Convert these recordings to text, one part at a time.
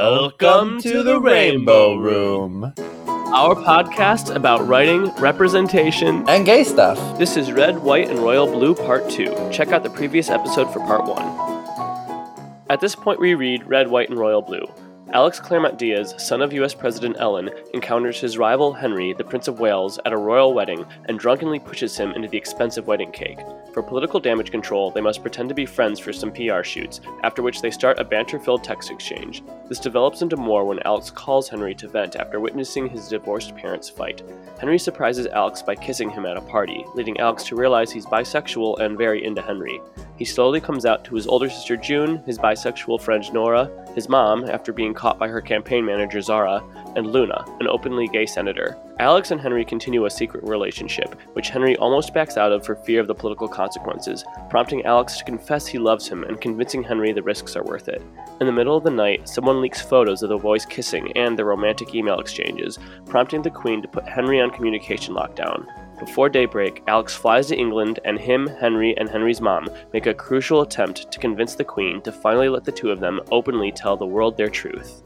Welcome to the Rainbow Room. Our podcast about writing, representation, and gay stuff. This is Red, White, and Royal Blue Part 2. Check out the previous episode for Part 1. At this point, we read Red, White, and Royal Blue. Alex Claremont Diaz, son of US President Ellen, encounters his rival Henry, the Prince of Wales, at a royal wedding and drunkenly pushes him into the expensive wedding cake. For political damage control, they must pretend to be friends for some PR shoots, after which they start a banter filled text exchange. This develops into more when Alex calls Henry to vent after witnessing his divorced parents fight. Henry surprises Alex by kissing him at a party, leading Alex to realize he's bisexual and very into Henry. He slowly comes out to his older sister June, his bisexual friend Nora, his mom, after being caught by her campaign manager Zahra, and Luna, an openly gay senator. Alex and Henry continue a secret relationship, which Henry almost backs out of for fear of the political consequences, prompting Alex to confess he loves him and convincing Henry the risks are worth it. In the middle of the night, someone leaks photos of the boys kissing and their romantic email exchanges, prompting the Queen to put Henry on communication lockdown. Before daybreak, Alex flies to England, and him, Henry, and Henry's mom make a crucial attempt to convince the Queen to finally let the two of them openly tell the world their truth.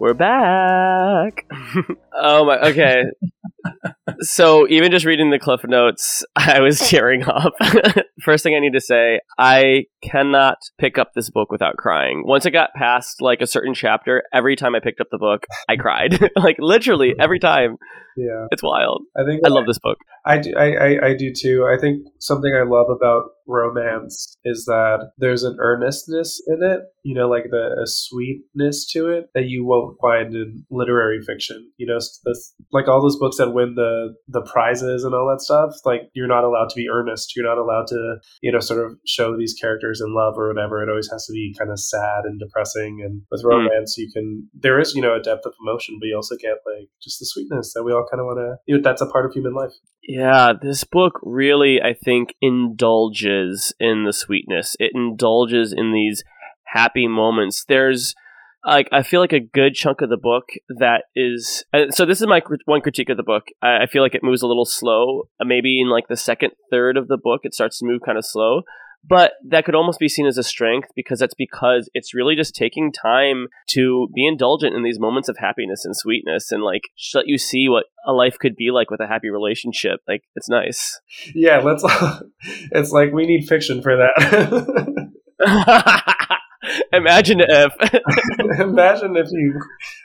We're back. oh my. Okay. so even just reading the cliff notes, I was tearing up. First thing I need to say, I cannot pick up this book without crying. Once I got past like a certain chapter, every time I picked up the book, I cried. like literally every time. Yeah, it's wild. I think I love this book. I do, I, I, I do too. I think something I love about romance is that there's an earnestness in it, you know, like the a sweetness to it that you won't find in literary fiction. You know, this, like all those books that win the the prizes and all that stuff. Like you're not allowed to be earnest. You're not allowed to, you know, sort of show these characters in love or whatever. It always has to be kind of sad and depressing. And with hmm. romance, mm. you can there is you know a depth of emotion, but you also get like just the sweetness that we all kind of want to. You know, that's a part of human life. Yeah, this book really, I think, indulges in the sweetness. It indulges in these happy moments. There's like I feel like a good chunk of the book that is uh, so this is my one critique of the book. I, I feel like it moves a little slow. Uh, maybe in like the second third of the book, it starts to move kind of slow but that could almost be seen as a strength because that's because it's really just taking time to be indulgent in these moments of happiness and sweetness and like let you see what a life could be like with a happy relationship like it's nice yeah let's it's like we need fiction for that Imagine if. Imagine if you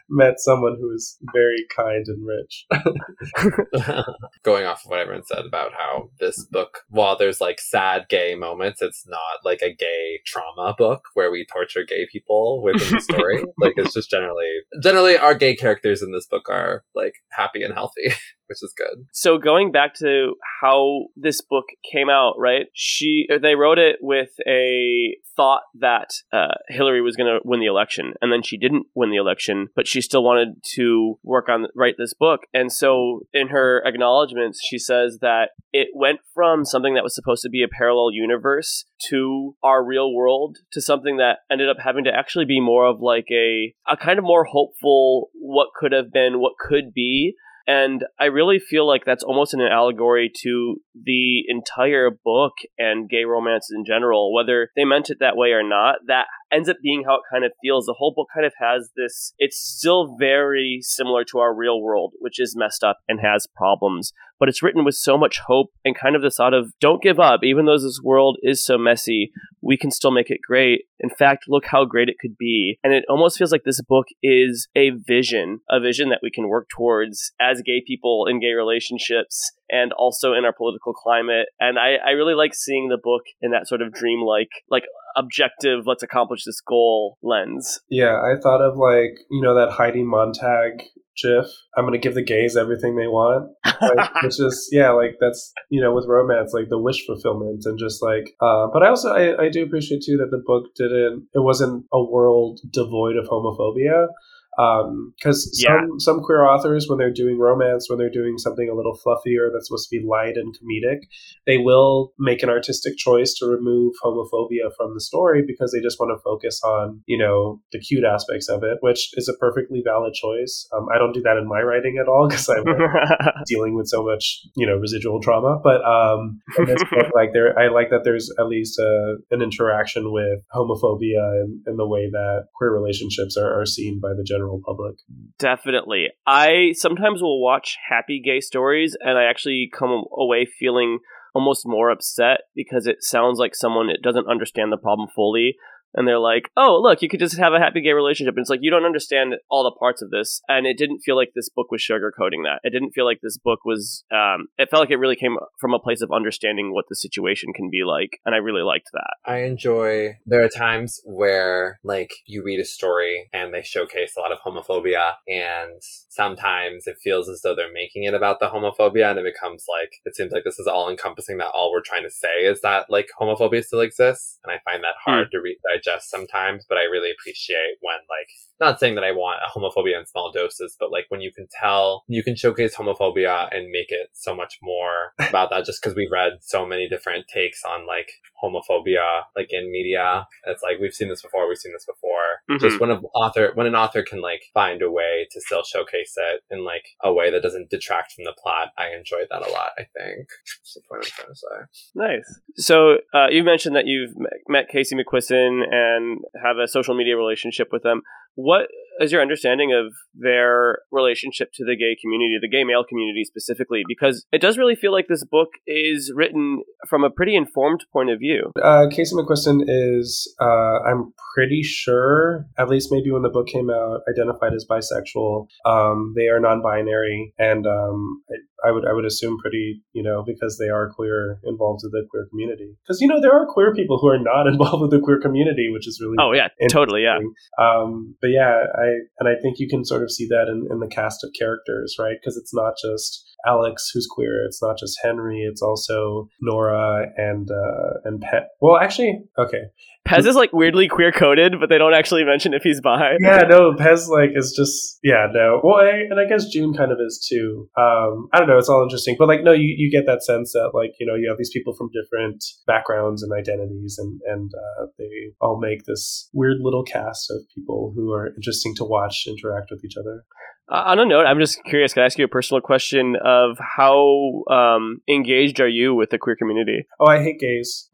met someone who was very kind and rich. Going off of what everyone said about how this book, while there's like sad gay moments, it's not like a gay trauma book where we torture gay people within the story. like it's just generally, generally our gay characters in this book are like happy and healthy which is good. So going back to how this book came out, right? She they wrote it with a thought that uh, Hillary was going to win the election, and then she didn't win the election, but she still wanted to work on write this book. And so in her acknowledgments, she says that it went from something that was supposed to be a parallel universe to our real world to something that ended up having to actually be more of like a a kind of more hopeful what could have been, what could be and I really feel like that's almost an allegory to the entire book and gay romance in general, whether they meant it that way or not. That ends up being how it kind of feels. The whole book kind of has this, it's still very similar to our real world, which is messed up and has problems, but it's written with so much hope and kind of the thought of don't give up, even though this world is so messy, we can still make it great. In fact, look how great it could be. And it almost feels like this book is a vision, a vision that we can work towards as gay people in gay relationships and also in our political climate. And I, I really like seeing the book in that sort of dreamlike, like objective, let's accomplish this goal lens. Yeah, I thought of like, you know, that Heidi Montag GIF. I'm gonna give the gays everything they want. Like, it's just yeah, like that's you know with romance, like the wish fulfillment and just like. Uh, but I also I, I do appreciate too that the book didn't. It wasn't a world devoid of homophobia. Because Yeah. some some queer authors when they're doing romance when they're doing something a little fluffier that's supposed to be light and comedic they will make an artistic choice to remove homophobia from the story because they just want to focus on you know the cute aspects of it which is a perfectly valid choice um, i don't do that in my writing at all because i'm dealing with so much you know residual trauma but um book, like there i like that there's at least a, an interaction with homophobia and, and the way that queer relationships are, are seen by the general public Definitely. I sometimes will watch happy gay stories and I actually come away feeling almost more upset because it sounds like someone that doesn't understand the problem fully. And they're like, oh, look, you could just have a happy gay relationship. And it's like, you don't understand all the parts of this. And it didn't feel like this book was sugarcoating that. It didn't feel like this book was, um, it felt like it really came from a place of understanding what the situation can be like. And I really liked that. I enjoy. There are times where, like, you read a story and they showcase a lot of homophobia, and sometimes it feels as though they're making it about the homophobia, and it becomes like it seems like this is all encompassing. That all we're trying to say is that like homophobia still exists, and I find that hard to re- digest sometimes. But I really appreciate when like not saying that I want a homophobia in small doses, but like when you can tell, you can showcase homophobia and make it so much more about that just because we've read so many different takes on like homophobia, like in media. It's like we've seen this before, we've seen this before. Mhm. Just when an author, when an author can like find a way to still showcase it in like a way that doesn't detract from the plot, I enjoy that a lot, I think. That's the point I'm trying to say. Nice. So uh, you mentioned that you've met Casey McQuiston and have a social media relationship with them. What is your understanding of their relationship to the gay community, the gay male community specifically? Because it does really feel like this book is written from a pretty informed point of view. Uh, Casey McQuiston is, uh, I'm pretty sure, at least maybe when the book came out, identified as bisexual. Um, they are non-binary, and um, I, I would I would assume pretty, you know, because they are queer, involved with the queer community. Because you know there are queer people who are not involved with the queer community, which is really Oh yeah, totally. Yeah. um, but yeah, I and I think you can sort of see that in, in the cast of characters, right? Because it's not just Alex who's queer. It's not just Henry. It's also Nora and uh, and Pet. Well, actually, okay, Pez is like weirdly queer coded, but they don't actually mention if he's bi. yeah, no, Pez like is just yeah, no. Well, I, and I guess June kind of is too. Um, I don't know. It's all interesting, but like, no, you, you get that sense that like you know you have these people from different backgrounds and identities, and and uh, they all make this weird little cast of people who are interesting to watch interact with each other. Uh, on a note, I'm just curious. Can I ask you a personal question of how um, engaged are you with the queer community? Oh, I hate gays.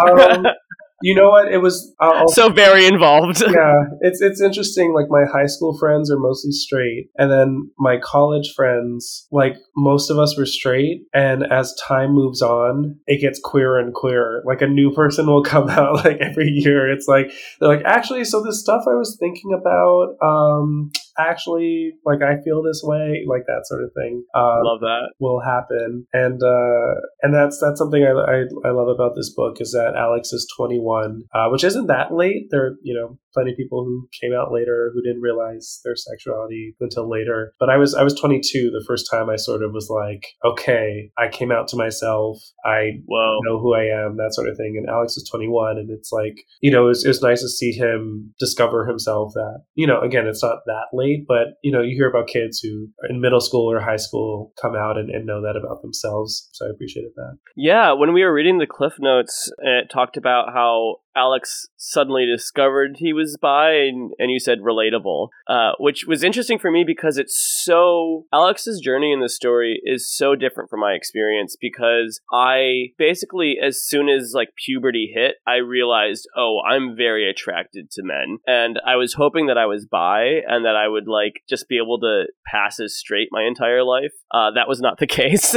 um, you know what? It was. I'll, so very involved. yeah, it's it's interesting. Like my high school friends are mostly straight, and then my college friends, like most of us were straight. And as time moves on, it gets queerer and queerer. Like a new person will come out like every year. It's like they're like, actually, so this stuff I was thinking about, um, actually, like I feel this way, like that sort of thing. Um, Love that. will happen and uh and that's that's something I, I i love about this book is that alex is 21 uh which isn't that late there you know plenty of people who came out later who didn't realize their sexuality until later but i was i was 22 the first time i sort of was like okay i came out to myself i Whoa. know who I am, that sort of thing. And Alex is 21, and it's like, you know, it was, it was nice to see him discover himself that, you know, again, it's not that late, but, you know, you hear about kids who in middle school or high school come out and, and know that about themselves. So I appreciated that. Yeah, when we were reading the cliff notes, it talked about how Alex suddenly discovered he was bi, and, and you said relatable, uh, which was interesting for me because it's so. Alex's journey in the story is so different from my experience because I basically, as soon as like puberty hit, I realized, oh, I'm very attracted to men. And I was hoping that I was bi and that I would like just be able to pass as straight my entire life. Uh, that was not the case.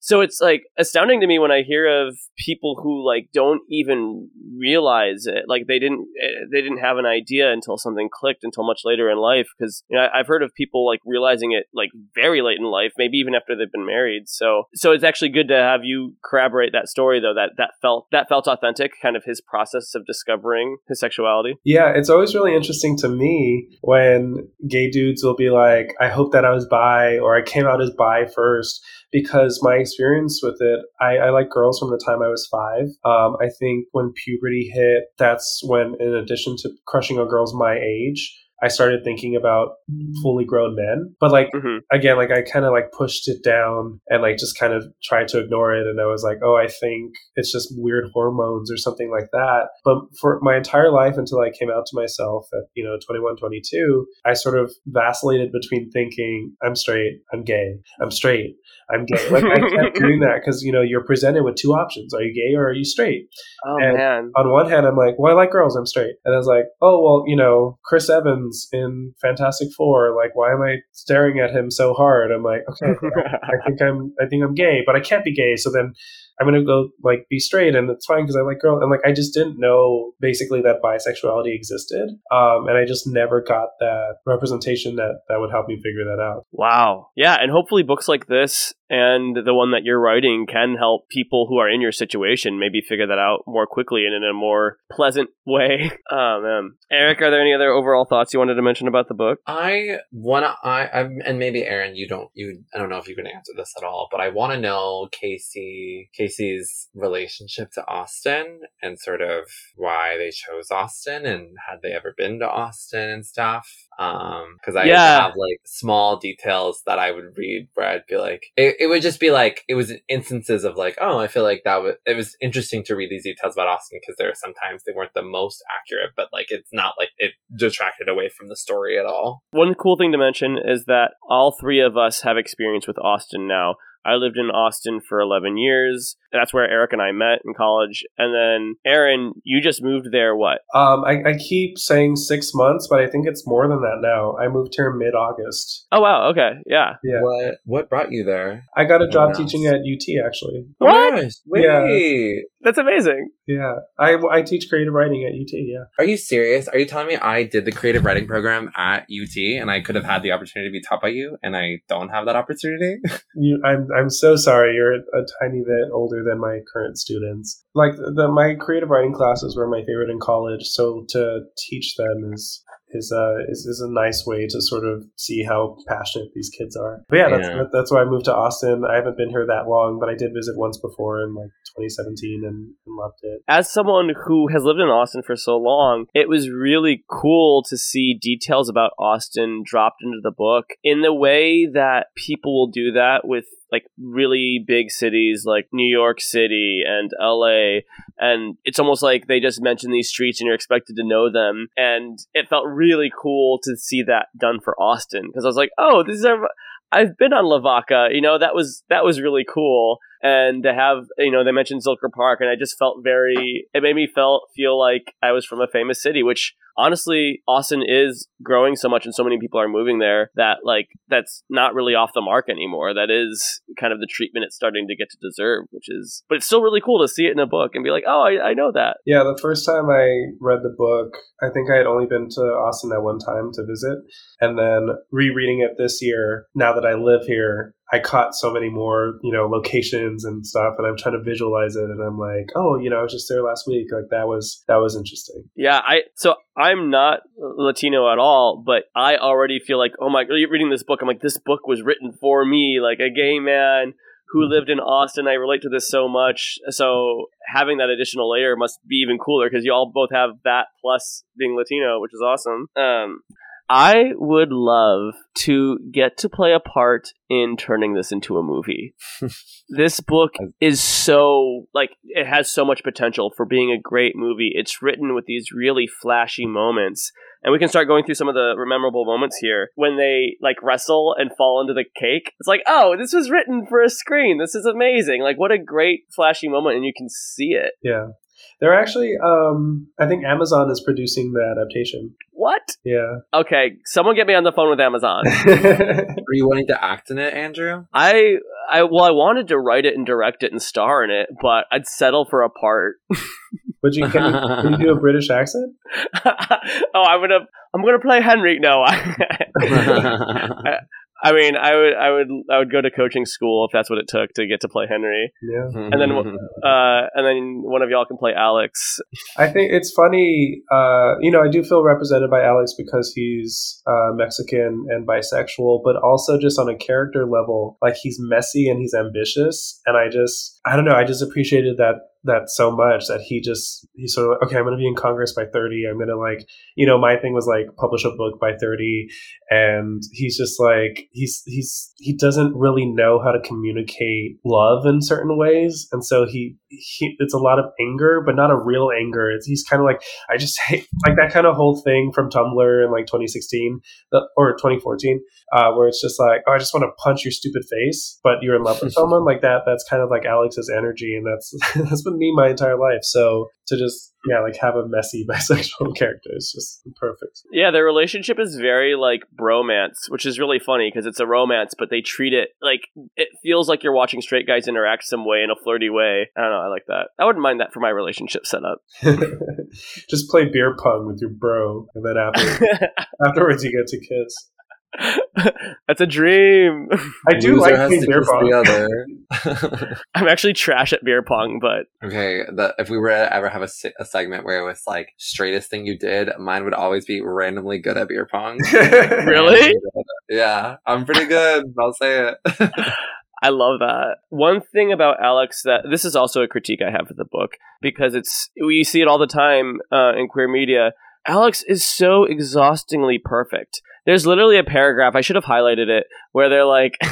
So it's like astounding to me when I hear of people who like don't even realize it, like they didn't eh, they didn't have an idea until something clicked until much later in life. Because you know, I've heard of people like realizing it like very late in life, maybe even after they've been married. So so it's actually good to have you corroborate that story though. That that felt that felt authentic, kind of his process of discovering his sexuality. Yeah, it's always really interesting to me when gay dudes will be like, I hope that I was bi or I came out as bi first because my experience with it, I, I like girls from the time I was five. Um, I think when puberty hit, that's when, in addition to crushing on girls my age, I started thinking about fully grown men. But like Mhm. again, like I kind of like pushed it down and like just kind of tried to ignore it. And I was like, oh, I think it's just weird hormones or something like that. But for my entire life until I came out to myself at, you know, 21, 22, I sort of vacillated between thinking I'm straight, I'm gay, I'm straight, I'm gay. Like I kept doing that because, you know, you're presented with two options. Are you gay or are you straight? Oh And- man. on one hand, I'm like, well, I like girls, I'm straight. And I was like, oh, well, you know, Chris Evans in Fantastic Four, like, why am I staring at him so hard? I'm like, okay, I think I'm, I think I'm gay, but I can't be gay. So then I'm gonna go like be straight, and it's fine because I like girls. And like, I just didn't know basically that bisexuality existed, um, and I just never got that representation that that would help me figure that out. Wow. Yeah, and hopefully books like this and the one that you're writing can help people who are in your situation maybe figure that out more quickly and in a more pleasant way. Oh man. Eric, are there any other overall thoughts you wanted to mention about the book? I wanna I I'm, and maybe Aaron, you don't you I don't know if you can answer this at all, but I want to know Casey Casey's relationship to Austin and sort of why they chose Austin and had they ever been to Austin and stuff. Um, because I Yeah. have like small details that I would read where I'd be like, it, it would just be like it was instances of like, oh, I feel like that was it was interesting to read these details about Austin because there are sometimes they weren't the most accurate, but like it's not like it detracted away from the story at all. One cool thing to mention is that all three of us have experience with Austin now. I lived in Austin for 11 years. That's where Eric and I met in college. And then, Aaron, you just moved there, what? Um, I, I keep saying six months, but I think it's more than that now. I moved here mid August. Oh, wow. Okay. Yeah. Yeah. What what brought you there? I got a Oh, job nice. teaching at UT actually. What? nice. Wait, Yeah. That's amazing. Yeah, I, I teach creative writing at UT. Yeah, are you serious? Are you telling me I did the creative writing program at UT and I could have had the opportunity to be taught by you and I don't have that opportunity? you, I'm I'm so sorry. You're a tiny bit older than my current students. Like the my creative writing classes were my favorite in college, so to teach them is is uh is, is a nice way to sort of see how passionate these kids are. But yeah, that's Yeah. that's why I moved to Austin. I haven't been here that long, but I did visit once before in like 2017 and, and loved it. as someone who has lived in Austin for so long, it was really cool to see details about Austin dropped into the book in the way that people will do that with like really big cities like New York City and LA and it's almost like they just mention these streets and you're expected to know them and it felt really cool to see that done for Austin because I was like, "Oh, this is I've been on Lavaca, you know, that was that was really cool and to have you know they mentioned Zilker Park, and I just felt very. It made me felt feel like I was from a famous city, which honestly, Austin is growing so much, and so many people are moving there that like that's not really off the mark anymore. That is kind of the treatment it's starting to get to deserve, which is, but it's still really cool to see it in a book and be like, oh, I, I know that. Yeah, the first time I read the book, I think I had only been to Austin at one time to visit. And then rereading it this year, now that I live here, I caught so many more, you know, locations and stuff and I'm trying to visualize it and I'm like, oh, you know, I was just there last week. Like that was that was interesting. Yeah, I so I'm not Latino at all, but I already feel like, oh my, reading this book, I'm like, this book was written for me, like a gay man who lived in Austin. I relate to this so much. So having that additional layer must be even cooler because you all both have that plus being Latino, which is awesome. Um, I would love to get to play a part in turning this into a movie. this book is so like it has so much potential for being a great movie. It's written with these really flashy moments. And we can start going through some of the memorable moments here. When they like wrestle and fall into the cake, it's like, oh, this was written for a screen. This is amazing. Like, what a great flashy moment, and you can see it. Yeah. They're actually um I think Amazon is producing the adaptation. What? Yeah. Okay, someone get me on the phone with Amazon. Are you wanting to act in it, Andrew? I, I, well, I wanted to write it and direct it and star in it, but I'd settle for a part. but you can, can you do a British accent? oh, I'm gonna, I'm gonna play Henry. No, I, I mean, I would, I would, I would go to coaching school if that's what it took to get to play Henry, Yeah. and then, uh, and then one of y'all can play Alex. I think it's funny. Uh, you know, I do feel represented by Alex because he's uh, Mexican and bisexual, but also just on a character level, like he's messy and he's ambitious. And I just, I don't know, I just appreciated that that so much that he just he's sort of like, okay, I'm going to be in Congress by 30. I'm going to like, you know, my thing was like publish a book by 30, and he's just like he's he's he doesn't really know how to communicate love in certain ways, and so he he it's a lot of anger, but not a real anger. It's, he's kind of like I just hate like that kind of whole thing from Tumblr in like 2016 or 2014, uh, where it's just like, oh, I just want to punch your stupid face, but you're in love with someone like that. That's kind of like Alex's energy, and that's that's been me my entire life. So to just yeah, like have a messy bisexual character is just perfect. Yeah, their relationship is very like bromance, which is really funny because it's a romance, but they treat it like it feels like you're watching straight guys interact some way in a flirty way. I don't know, I like that. I wouldn't mind that for my relationship setup. just play beer pong with your bro, and then after, afterwards you get to kiss. That's a dream. I do Loser like playing beer pong. the other. I'm actually trash at beer pong, but okay, the, if we were to ever have a, a segment where it was like straightest thing you did, mine would always be randomly good at beer pong. Really? Yeah, I'm pretty good. I'll say it. I love that. One thing about Alex that this is also a critique I have of the book because it's we see it all the time uh, in queer media. Alex is so exhaustingly perfect. There's literally a paragraph I should have highlighted it where they're like.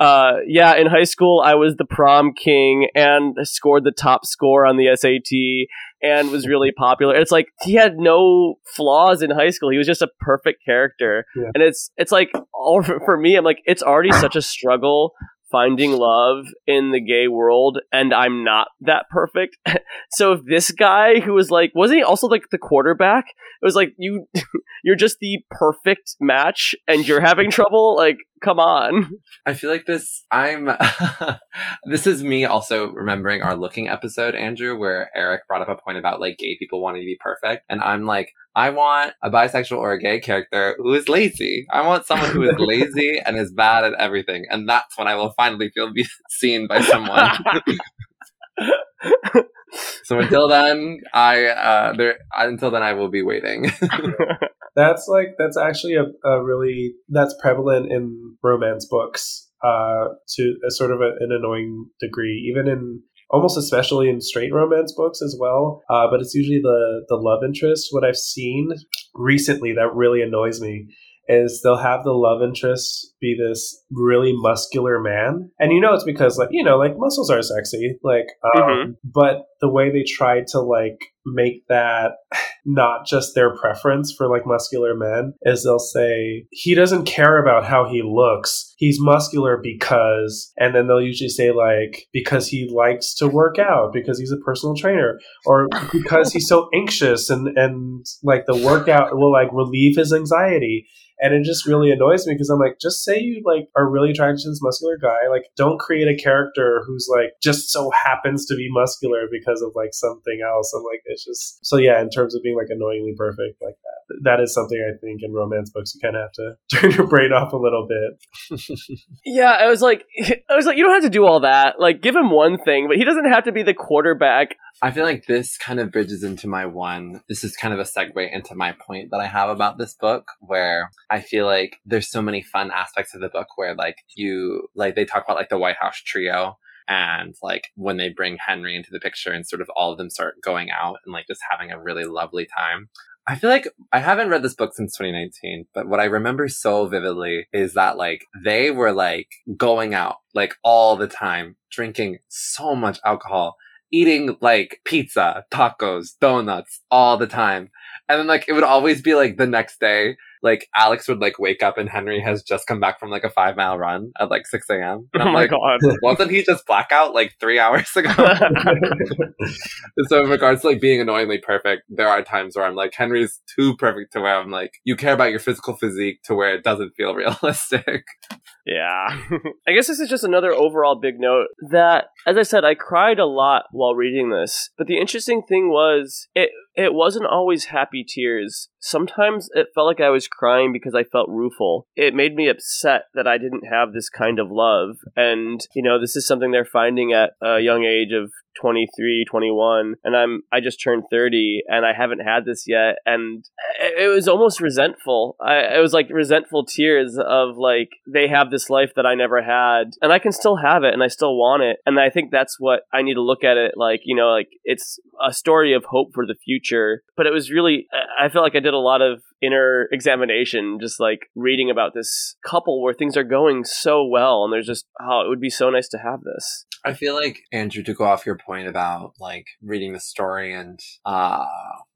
Uh, yeah, in high school, I was the prom king and scored the top score on the SAT and was really popular. It's like he had no flaws in high school. He was just a perfect character. Yeah. And it's it's like all for me, I'm like it's already such a struggle finding love in the gay world and I'm not that perfect. so if this guy who was like wasn't he also like the quarterback? It was like you you're just the perfect match and you're having trouble like come on. I feel like this. I'm. this is me also remembering our looking episode, Andrew, where Eric brought up a point about like gay people wanting to be perfect, and I'm like, I want a bisexual or a gay character who is lazy. I want someone who is lazy and is bad at everything, and that's when I will finally feel be seen by someone. so until then, I uh, there until then I will be waiting. That's like that's actually a, a really that's prevalent in romance books uh, to a sort of a, an annoying degree, even in almost especially in straight romance books as well. Uh, but it's usually the the love interest. What I've seen recently that really annoys me is they'll have the love interest be this really muscular man. And you know it's because like you know like muscles are sexy like um, Mhm. but the way they try to like make that not just their preference for like muscular men is they'll say he doesn't care about how he looks. He's muscular because and then they'll usually say like because he likes to work out because he's a personal trainer or because he's so anxious and and like the workout will like relieve his anxiety. And it just really annoys me because I'm like, just say you like are really attracted to this muscular guy. Like, don't create a character who's like just so happens to be muscular because of like something else. I'm like, it's just so yeah. In terms of being like annoyingly perfect, like that, that is something I think in romance books you kind of have to turn your brain off a little bit. Yeah, I was like, I was like, you don't have to do all that. Like, give him one thing, but he doesn't have to be the quarterback. I feel like this kind of bridges into my one. This is kind of a segue into my point that I have about this book, where I feel like there's so many fun aspects of the book where, like, you, like, they talk about, like, the White House trio and, like, when they bring Henry into the picture and sort of all of them start going out and, like, just having a really lovely time. I feel like I haven't read this book since 2019, but what I remember so vividly is that like they were like going out like all the time, drinking so much alcohol, eating like pizza, tacos, donuts all the time. And then like it would always be like the next day, like Alex would like wake up and Henry has just come back from like a five mile run at like 6 a.m. And I'm oh like, god. wasn't he just blackout like three hours ago? so in regards to like being annoyingly perfect, there are times where I'm like, Henry's too perfect to where I'm like, you care about your physical physique to where it doesn't feel realistic. Yeah. I guess this is just another overall big note that, as I said, I cried a lot while reading this. But the interesting thing was, it it wasn't always happy tears. Sometimes it felt like I was crying because I felt rueful. It made me upset that I didn't have this kind of love. And, you know, this is something they're finding at a young age of 23 21 and i'm i just turned 30 and i haven't had this yet and it was almost resentful I, it was like resentful tears of like they have this life that i never had and i can still have it and i still want it and i think that's what i need to look at it like you know like it's a story of hope for the future but it was really i felt like i did a lot of inner examination, just like reading about this couple where things are going so well, and there's just oh, it would be so nice to have this. I feel like Andrew to go off your point about like reading the story and uh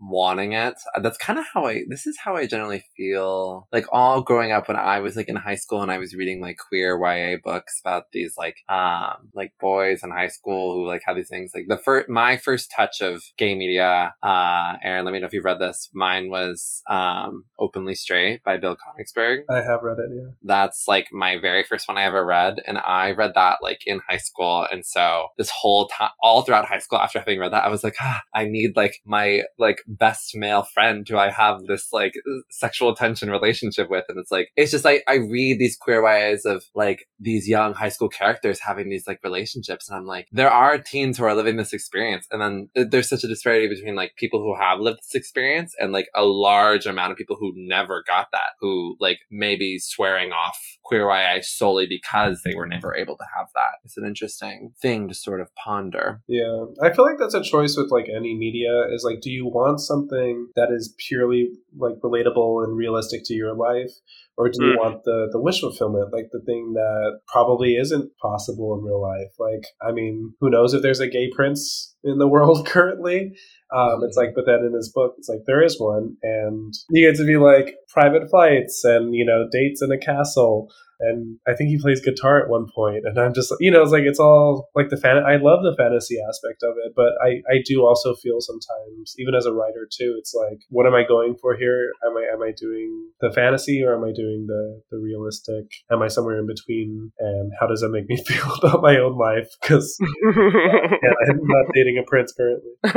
wanting it. That's kind of how I. This is how I generally feel. Like all growing up when I was like in high school and I was reading like queer YA books about these like um like boys in high school who like had these things. Like the first my first touch of gay media. Uh, Aaron, let me know if you've read this. Mine was um Openly Straight by Bill Konigsberg. I have read it, yeah. That's like my very first one I ever read. And I read that like in high school. And so this whole time, all throughout high school, after having read that, I was like, ah, I need like my like best male friend who I have this like sexual tension relationship with. And it's like, it's just like, I read these queer ways of like these young high school characters having these like relationships. And I'm like, there are teens who are living this experience. And then there's such a disparity between like people who have lived this experience and like a large amount of people people who never got that, who like maybe swearing off queer YA solely because they were never able to have that. It's an interesting thing to sort of ponder. Yeah. I feel like that's a choice with like any media is like, do you want something that is purely like relatable and realistic to your life? or do you mm. want the the wish fulfillment like the thing that probably isn't possible in real life? Like i mean who knows if there's a gay prince in the world currently? Um, it's like, but then in his book, it's like there is one, and you get to be like private flights and you know dates in a castle and I think he plays guitar at one point, and I'm just you know it's like it's all like the fan. I love the fantasy aspect of it, but I I do also feel sometimes even as a writer too. It's like what am I going for here? Am I am I doing the fantasy or am I doing the the realistic? Am I somewhere in between? And how does that make me feel about my own life? Because yeah, I'm not dating a prince currently.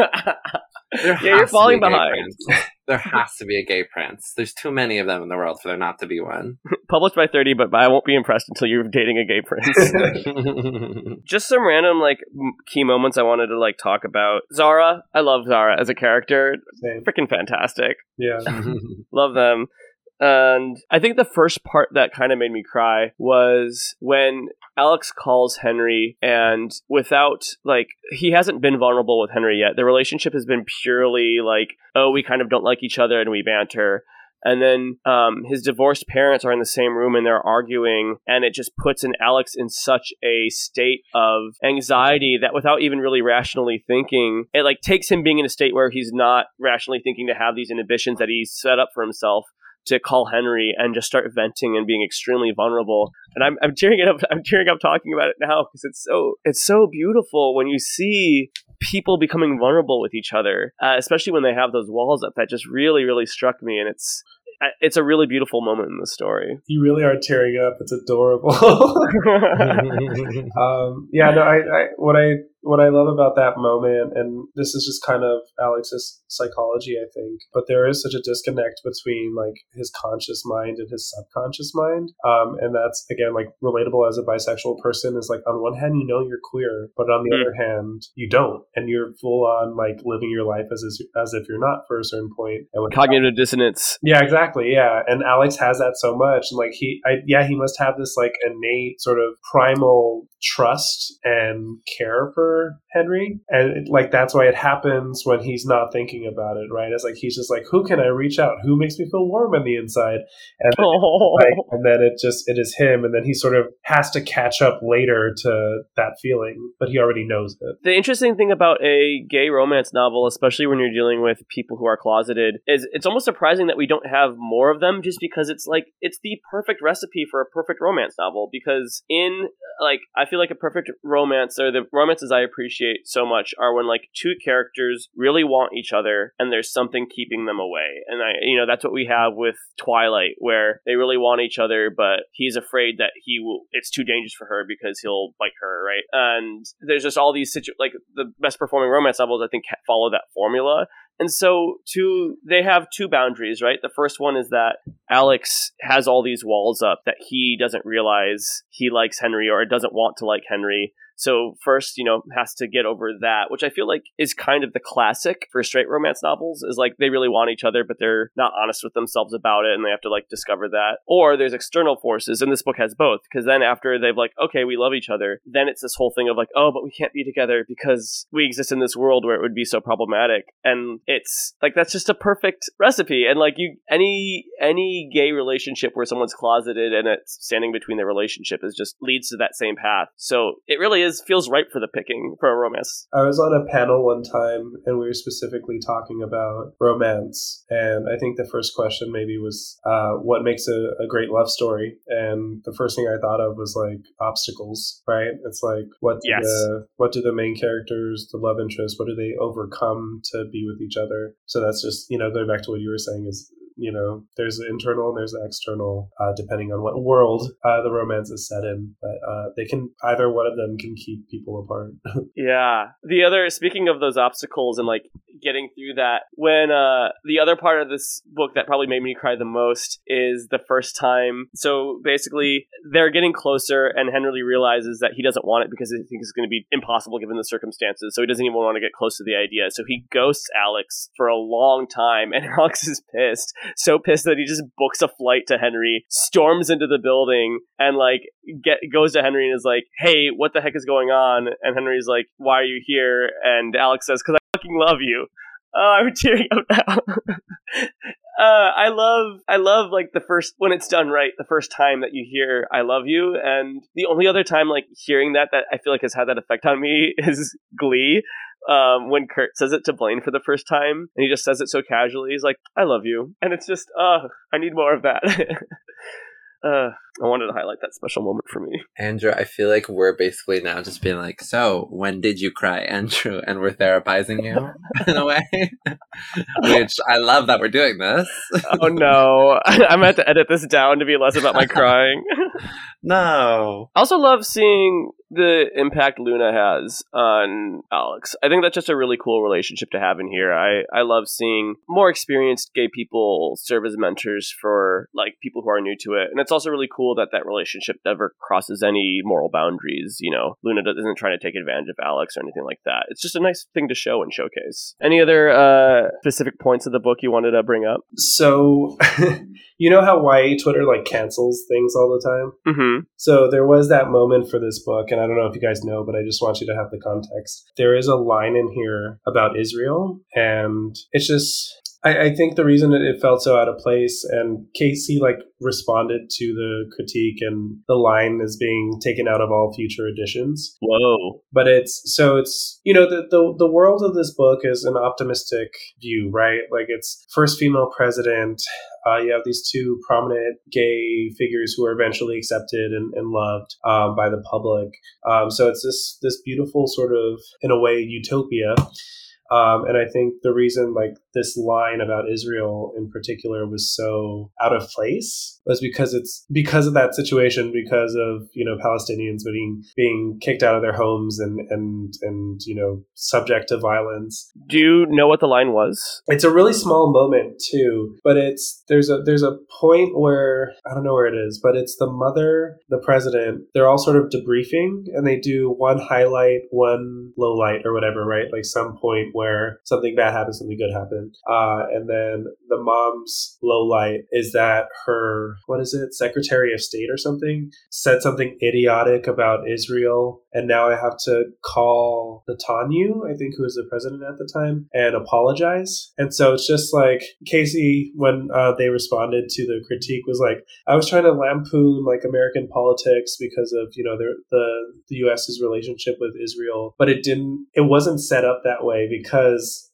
yeah, you're falling behind. There has to be a gay prince. There's too many of them in the world for there not to be one. Published by 30, but I won't be impressed until you're dating a gay prince. Just some random like key moments I wanted to like talk about. Zahra, I love Zahra as a character. Freaking fantastic. Yeah. love them. And I think the first part that kind of made me cry was when Alex calls Henry, and without, like, he hasn't been vulnerable with Henry yet. The relationship has been purely like, oh, we kind of don't like each other and we banter. And then um, his divorced parents are in the same room and they're arguing, and it just puts an Alex in such a state of anxiety that without even really rationally thinking, it like takes him being in a state where he's not rationally thinking to have these inhibitions that he's set up for himself to call Henry and just start venting and being extremely vulnerable. And I'm, I'm tearing it up. I'm tearing up talking about it now because it's so it's so beautiful when you see people becoming vulnerable with each other, uh, especially when they have those walls up. That just really really struck me, and it's it's a really beautiful moment in the story. You really are tearing up. It's adorable. um, yeah, no, I, I what I what I love about that moment, and this is just kind of Alex's psychology, I think, but there is such a disconnect between like his conscious mind and his subconscious mind. Um, and that's again like relatable as a bisexual person is like on one hand you know you're queer, but on the mm. other hand you don't, and you're full on like living your life as as if you're not for a certain point. And cognitive Alex, dissonance. Yeah, exactly. Yeah, and Alex has that so much, and like he, I, yeah, he must have this like innate sort of primal trust and care for Henry. And it, like that's why it happens when he's not thinking about it, right? It's like he's just like, who can I reach out? Who makes me feel warm on the inside? And, oh. like, and then it just it is him, and then he sort of has to catch up later to that feeling, but he already knows it. The interesting thing about a gay romance novel, especially when you're dealing with people who are closeted, is it's almost surprising that we don't have more of them, just because it's like it's the perfect recipe for a perfect romance novel. Because in like I feel like a perfect romance or the romances I appreciate so much are when like two characters really want each other and there's something keeping them away. And I you know that's what we have with Twilight where they really want each other but he's afraid that he will it's too dangerous for her because he'll bite her, right? And there's just all these situ like the best performing romance novels I think follow that formula And so two they have two boundaries, right? The first one is that Alex has all these walls up that he doesn't realize he likes Henry or doesn't want to like Henry. So first, you know, has to get over that, which I feel like is kind of the classic for straight romance novels is like they really want each other, but they're not honest with themselves about it and they have to like discover that. Or there's external forces, and this book has both, because then after they've like, okay, we love each other, then it's this whole thing of like, oh, but we can't be together because we exist in this world where it would be so problematic. And it's like that's just a perfect recipe. And like you any any gay relationship where someone's closeted and it's standing between their relationship is just leads to that same path. So it really is is feels ripe for the picking for a romance. I was on a panel one time and we were specifically talking about romance. And I think the first question maybe was uh, what makes a, a, great love story? And the first thing I thought of was like obstacles, right? It's like what do, yes. the, what do the main characters, the love interest, what do they overcome to be with each other? So that's just, you know, going back to what you were saying is you know, there's the internal and there's the external, uh, depending on what world uh, the romance is set in. But uh, they can either one of them can keep people apart. yeah. The other, speaking of those obstacles and like getting through that, when uh, the other part of this book that probably made me cry the most is the first time. So basically, they're getting closer, and Henry realizes that he doesn't want it because he thinks it's going to be impossible given the circumstances. So he doesn't even want to get close to the idea. So he ghosts Alex for a long time, and Alex is pissed so pissed that he just books a flight to Henry, storms into the building, and like get goes to Henry and is like, "Hey, what the heck is going on?" And Henry's like, "Why are you here?" And Alex says, "Cause I fucking love you." Oh, I'm tearing up now. uh, I love, I love like the first when it's done right, the first time that you hear "I love you," and the only other time like hearing that that I feel like has had that effect on me is Glee, um, when Kurt says it to Blaine for the first time, and he just says it so casually. He's like, "I love you," and it's just, uh, I need more of that. Uh, I wanted to highlight that special moment for me. Andrew, I feel like we're basically now just being like, so when did you cry, Andrew? And we're therapizing you in a way. Which I love that we're doing this. oh no. I'm going to have to edit this down to be less about my crying. no. I also love seeing the impact Luna has on Alex. I think that's just a really cool relationship to have in here. I, I love seeing more experienced gay people serve as mentors for like people who are new to it. And it's also really cool that that relationship never crosses any moral boundaries. You know, Luna isn't trying to take advantage of Alex or anything like that. It's just a nice thing to show and showcase. Any other uh, specific points of the book you wanted to bring up? So, you know how YA Twitter like cancels things all the time? Mm-hmm. So there was that moment for this book, and I don't know if you guys know, but I just want you to have the context. There is a line in here about Israel, and it's just I, I, think the reason it felt so out of place and Casey like responded to the critique and the line is being taken out of all future editions. Whoa. But it's so it's you know the, the the world of this book is an optimistic view, right? Like it's first female president. Uh, you have these two prominent gay figures who are eventually accepted and, and loved um, by the public. Um, so it's this this beautiful sort of in a way utopia. Um, and I think the reason like this line about Israel in particular was so out of place was because it's because of that situation, because of you know Palestinians being being kicked out of their homes and and and you know subject to violence. Do you know what the line was? It's a really small moment too, but it's there's a there's a point where I don't know where it is, but it's the mother, the president. They're all sort of debriefing, and they do one highlight, one low light, or whatever, right? Like some point where something bad happened, something good happened. Uh, and then the mom's low light is that her, what is it, Secretary of State or something, said something idiotic about Israel. And now I have to call Netanyahu, I think, who was the president at the time, and apologize. And so it's just like Casey, when uh, they responded to the critique, was like, I was trying to lampoon like American politics because of, you know, the, the, the U.S.'s relationship with Israel, but it didn't, it wasn't set up that way because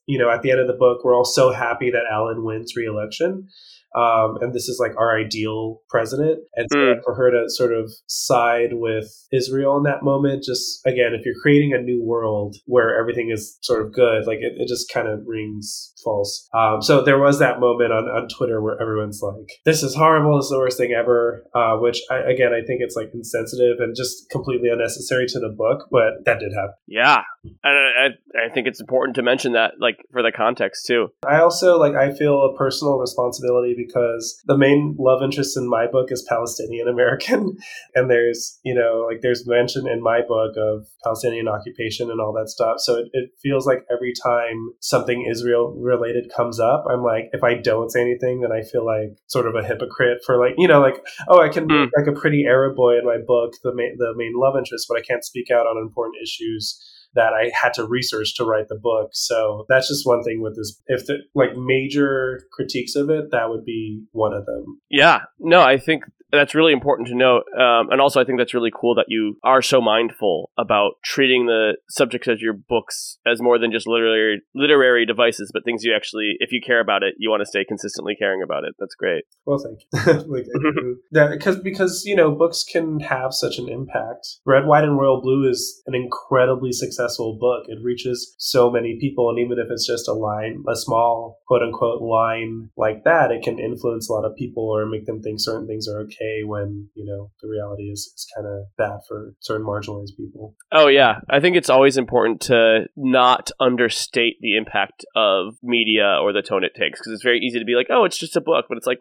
you know, at the end of the book, we're all so happy that Ellen wins re-election. Um, and this is like our ideal president. And so mm. for her to sort of side with Israel in that moment, just again, if you're creating a new world where everything is sort of good, like it, it just kind of rings false. Um, so there was that moment on, on Twitter where everyone's like, this is horrible, this is the worst thing ever, uh, which I, again, I think it's like insensitive and just completely unnecessary to the book, but that did happen. Yeah. And I, I think it's important to mention that, like, like for the context too. I also like I feel a personal responsibility because the main love interest in my book is Palestinian American, and there's you know like there's mention in my book of Palestinian occupation and all that stuff. So it, it feels like every time something Israel related comes up, I'm like if I don't say anything, then I feel like sort of a hypocrite for like you know like oh I can mm. like a pretty Arab boy in my book the main the main love interest, but I can't speak out on important issues that I had to research to write the book. So that's just one thing with this. If the like major critiques of it, that would be one of them. Yeah, no, I think that's really important to note. Um, and also, I think that's really cool that you are so mindful about treating the subjects of your books as more than just literary literary devices, but things you actually, if you care about it, you want to stay consistently caring about it. That's great. Well, thank you. like, that because because you know books can have such an impact. Red, White, and Royal Blue is an incredibly successful book. It reaches so many people, and even if it's just a line, a small quote unquote line like that, it can influence a lot of people or make them think certain things are okay okay when you know the reality is, is kind of bad for certain marginalized people oh yeah i think it's always important to not understate the impact of media or the tone it takes because it's very easy to be like oh it's just a book but it's like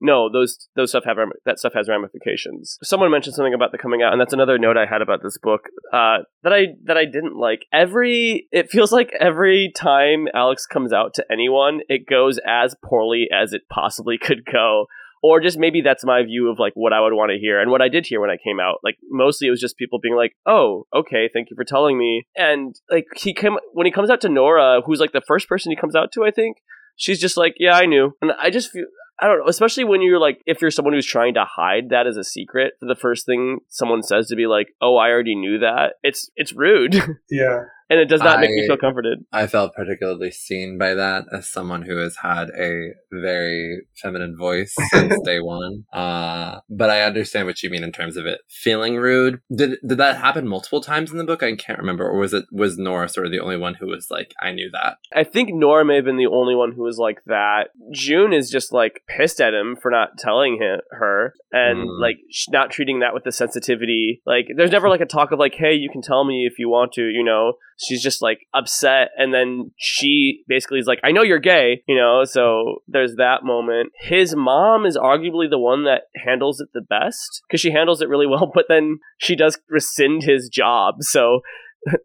no, those those stuff have that stuff has ramifications. Someone mentioned something about the coming out, and that's another note I had about this book uh, that I that I didn't like. Every it feels like every time Alex comes out to anyone, it goes as poorly as it possibly could go or just maybe that's my view of like what I would want to hear and what I did hear when I came out. Like mostly it was just people being like, "Oh, okay, thank you for telling me." And like he came when he comes out to Nora, who's like the first person he comes out to, I think. She's just like, "Yeah, I knew." And I just feel I don't know, especially when you're like, if you're someone who's trying to hide that as a secret, the first thing someone says to be like, "Oh, I already knew that." It's it's rude. Yeah and it does not I, make me feel comforted. I felt particularly seen by that as someone who has had a very feminine voice since day one. Uh, but I understand what you mean in terms of it feeling rude. Did did that happen multiple times in the book? I can't remember, or was it was Nora sort of the only one who was like, I knew that? I think Nora may have been the only one who was like that. June is just like pissed at him for not telling him her and mm. like not treating that with the sensitivity. Like, there's never like a talk of like, hey, you can tell me if you want to, you know she's just like upset and then she basically is like i know you're gay you know so there's that moment. His mom is arguably the one that handles it the best because she handles it really well but then she does rescind his job so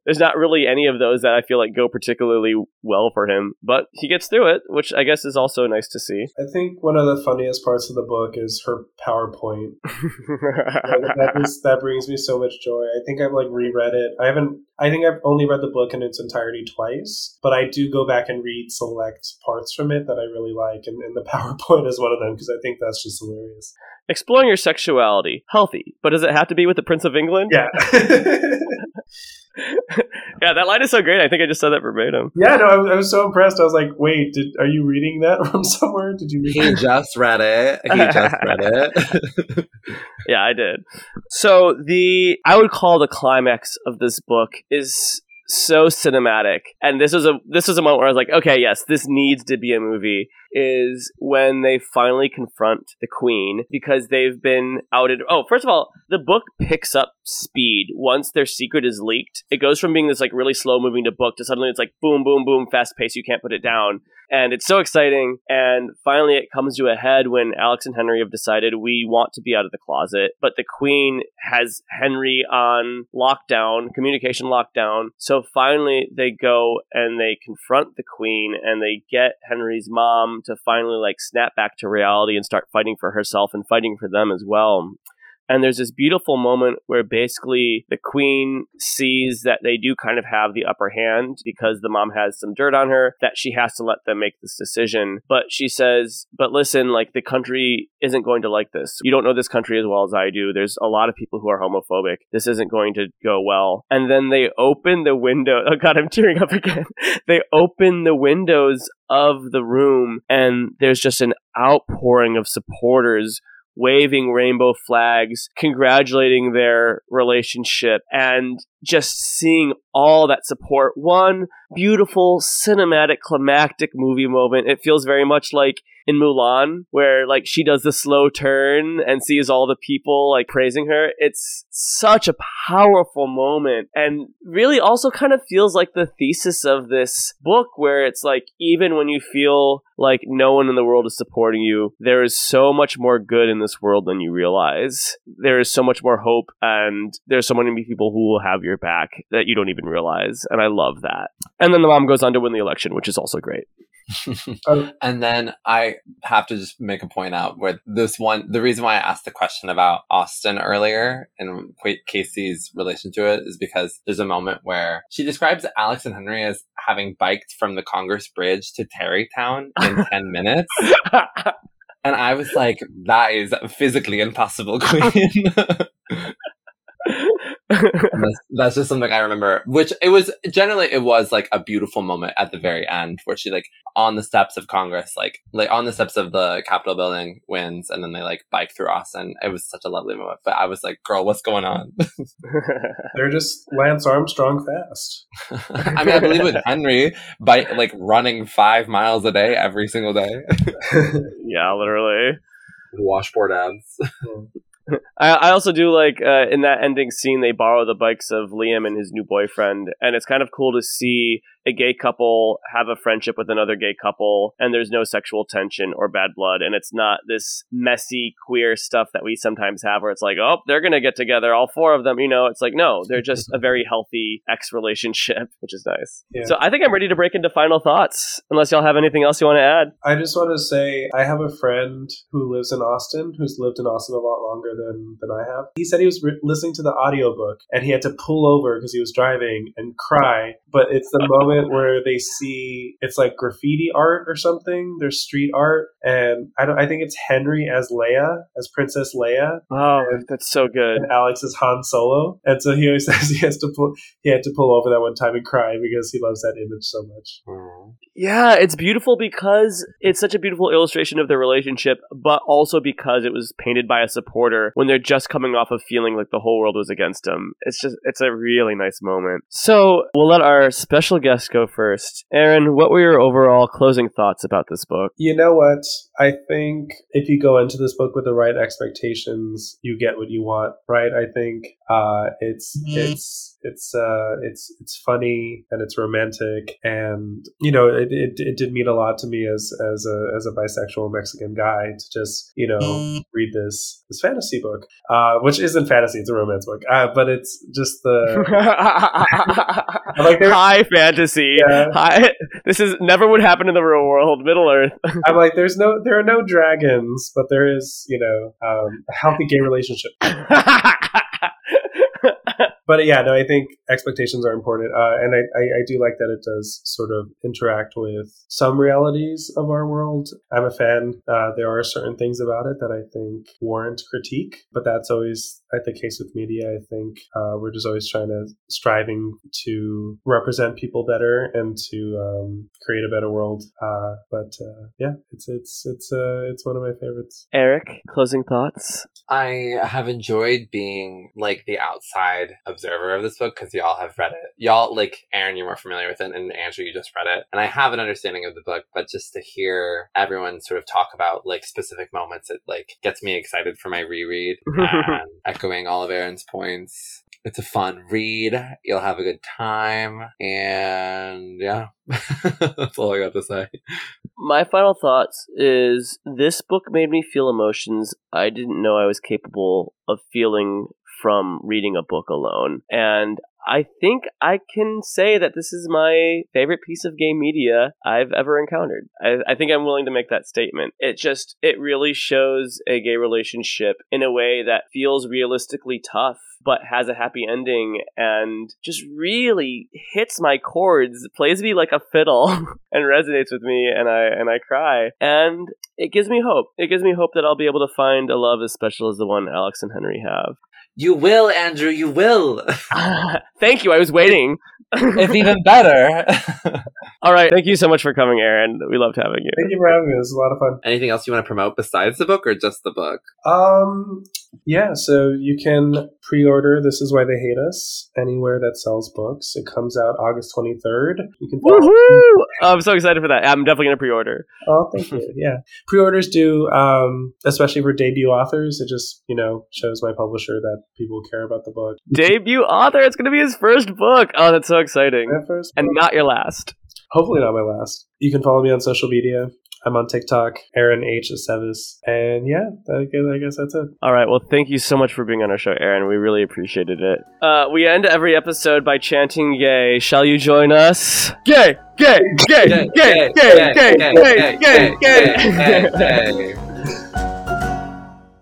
there's not really any of those that I feel like go particularly well for him, but he gets through it, which I guess is also nice to see. I think one of the funniest parts of the book is her PowerPoint. that, is, that brings me so much joy. I think I've like reread it. I haven't. I think I've only read the book in its entirety twice, but I do go back and read select parts from it that I really like, and, and the PowerPoint is one of them because I think that's just hilarious. Exploring your sexuality, healthy, but does it have to be with the Prince of England? Yeah. yeah, that line is so great. I think I just said that verbatim. Yeah, no, I was, I was so impressed. I was like, "Wait, did are you reading that from somewhere? Did you?" Read he just read it. He just read it. yeah, I did. So the I would call the climax of this book is so cinematic, and this was a this was a moment where I was like, "Okay, yes, this needs to be a movie." is when they finally confront the queen because they've been outed. Oh, first of all, the book picks up speed once their secret is leaked. It goes from being this like really slow moving to book to suddenly it's like boom, boom, boom, fast pace. You can't put it down. And it's so exciting. And finally, it comes to a head when Alex and Henry have decided we want to be out of the closet. But the queen has Henry on lockdown, communication lockdown. So finally, they go and they confront the queen and they get Henry's mom to finally like snap back to reality and start fighting for herself and fighting for them as well. And there's this beautiful moment where basically the queen sees that they do kind of have the upper hand because the mom has some dirt on her, that she has to let them make this decision. But she says, But listen, like the country isn't going to like this. You don't know this country as well as I do. There's a lot of people who are homophobic. This isn't going to go well. And then they open the window. Oh God, I'm tearing up again. they open the windows of the room and there's just an outpouring of supporters waving rainbow flags, congratulating their relationship, and just seeing all that support. One beautiful cinematic climactic movie moment. It feels very much like in Mulan where like she does the slow turn and sees all the people like praising her. It's such a powerful moment and really also kind of feels like the thesis of this book where it's like even when you feel like no one in the world is supporting you, there is so much more good in this world than you realize. There is so much more hope and there's so many people who will have your back that you don't even realize and I love that. And then the mom goes on to win the election, which is also great. Oh. and then I have to just make a point out where this one, the reason why I asked the question about Austin earlier and Casey's relation to it is because there's a moment where she describes Alex and Henry as having biked from the Congress Bridge to Tarrytown in 10 minutes. And I was like, that is physically impossible, Queen. that's, that's, just something I remember. Which it was generally it was like a beautiful moment at the very end where she like on the steps of Congress, like like on the steps of the Capitol building wins, and then they like bike through Austin. It was such a lovely moment. But I was like, girl, what's going on? They're just Lance Armstrong fast. I mean, I believe with Henry by like running five miles a day every single day. yeah, literally. Washboard abs. I, I also do like uh, in that ending scene they borrow the bikes of Liam and his new boyfriend, and it's kind of cool to see a gay couple have a friendship with another gay couple and there's no sexual tension or bad blood and it's not this messy queer stuff that we sometimes have where it's like oh they're gonna get together all four of them you know? It's like no they're just a very healthy ex relationship which is nice. Yeah. so i think i'm ready to break into final thoughts unless y'all have anything else you want to add. I just want to say i have a friend who lives in austin who's lived in austin a lot longer than than i have he said he was re- listening to the audiobook and he had to pull over because he was driving and cry but it's the moment where they see it's like graffiti art or something. There's street art, and I don't. I think it's Henry as Leia, as Princess Leia. Oh, and, that's so good. And Alex is Han Solo, and so he always says he has to pull. He had to pull over that one time and cry because he loves that image so much. Mm. Yeah, it's beautiful because it's such a beautiful illustration of their relationship, but also because it was painted by a supporter when they're just coming off of feeling like the whole world was against them. It's just it's a really nice moment. So we'll let our special guest go first. Aaron, what were your overall closing thoughts about this book? You know what? I think if you go into this book with the right expectations, you get what you want, right? I think uh, it's mm-hmm. it's it's uh, it's it's funny and it's romantic, and you know it, it, it did mean a lot to me as as a as a bisexual Mexican guy to just you know mm-hmm. read this this fantasy book, uh, which isn't fantasy; it's a romance book, uh, but it's just the like high fantasy. Yeah. High, this is never would happen in the real world, Middle Earth. I'm like, there's no there are no dragons, but there is you know um, a healthy gay relationship. but yeah, no, I think expectations are important, uh, and I, I, I, do like that it does sort of interact with some realities of our world. I'm a fan. Uh, there are certain things about it that I think warrant critique, but that's always the case with media. I think uh, we're just always trying to striving to represent people better and to um, create a better world. Uh, but uh, yeah, it's it's it's uh, it's one of my favorites. Eric, closing thoughts. I have enjoyed being like the outside observer of this book because y'all have read it. Y'all, like Aaron, you're more familiar with it, and Andrew, you just read it. And I have an understanding of the book, but just to hear everyone sort of talk about like specific moments, it like gets me excited for my reread. and echoing all of Aaron's points, it's a fun read. You'll have a good time. And yeah, that's all I got to say. My final thoughts is this book made me feel emotions I didn't know I was capable of feeling from reading a book alone. And I think I can say that this is my favorite piece of gay media I've ever encountered. I, I, think I'm willing to make that statement. It just, it really shows a gay relationship in a way that feels realistically tough, but has a happy ending and just really hits my chords, plays me like a fiddle and resonates with me and I, and I cry. And it gives me hope. It gives me hope that I'll be able to find a love as special as the one Alex and Henry have. You will, Andrew. You will. Thank you. I was waiting. it's even better. All right. Thank you so much for coming, Aaron. We loved having you. Thank you for having me. It was a lot of fun. Anything else you want to promote besides the book or just the book? Um, yeah, so you can pre order This Is Why They Hate Us anywhere that sells books. It comes out August 23rd. You can follow- Woohoo! I'm so excited for that. I'm definitely going to pre order. Oh, thank you. Yeah. Pre orders do, um, especially for debut authors, it just, you know, shows my publisher that people care about the book. Debut author. It's going to be his first book. Oh, that's so exciting. At first, And not your last. hopefully not my last. You can follow me on social media. I'm on TikTok, Aaron H. Aceves. And yeah, I guess, I guess that's it. All right. Well, thank you so much for being on our show, Aaron. We really appreciated it. Uh, we end every episode by chanting "Gay." Shall you join us? Gay, gay, gay, gay, gay, gay, gay, gay, gay, gay. gay.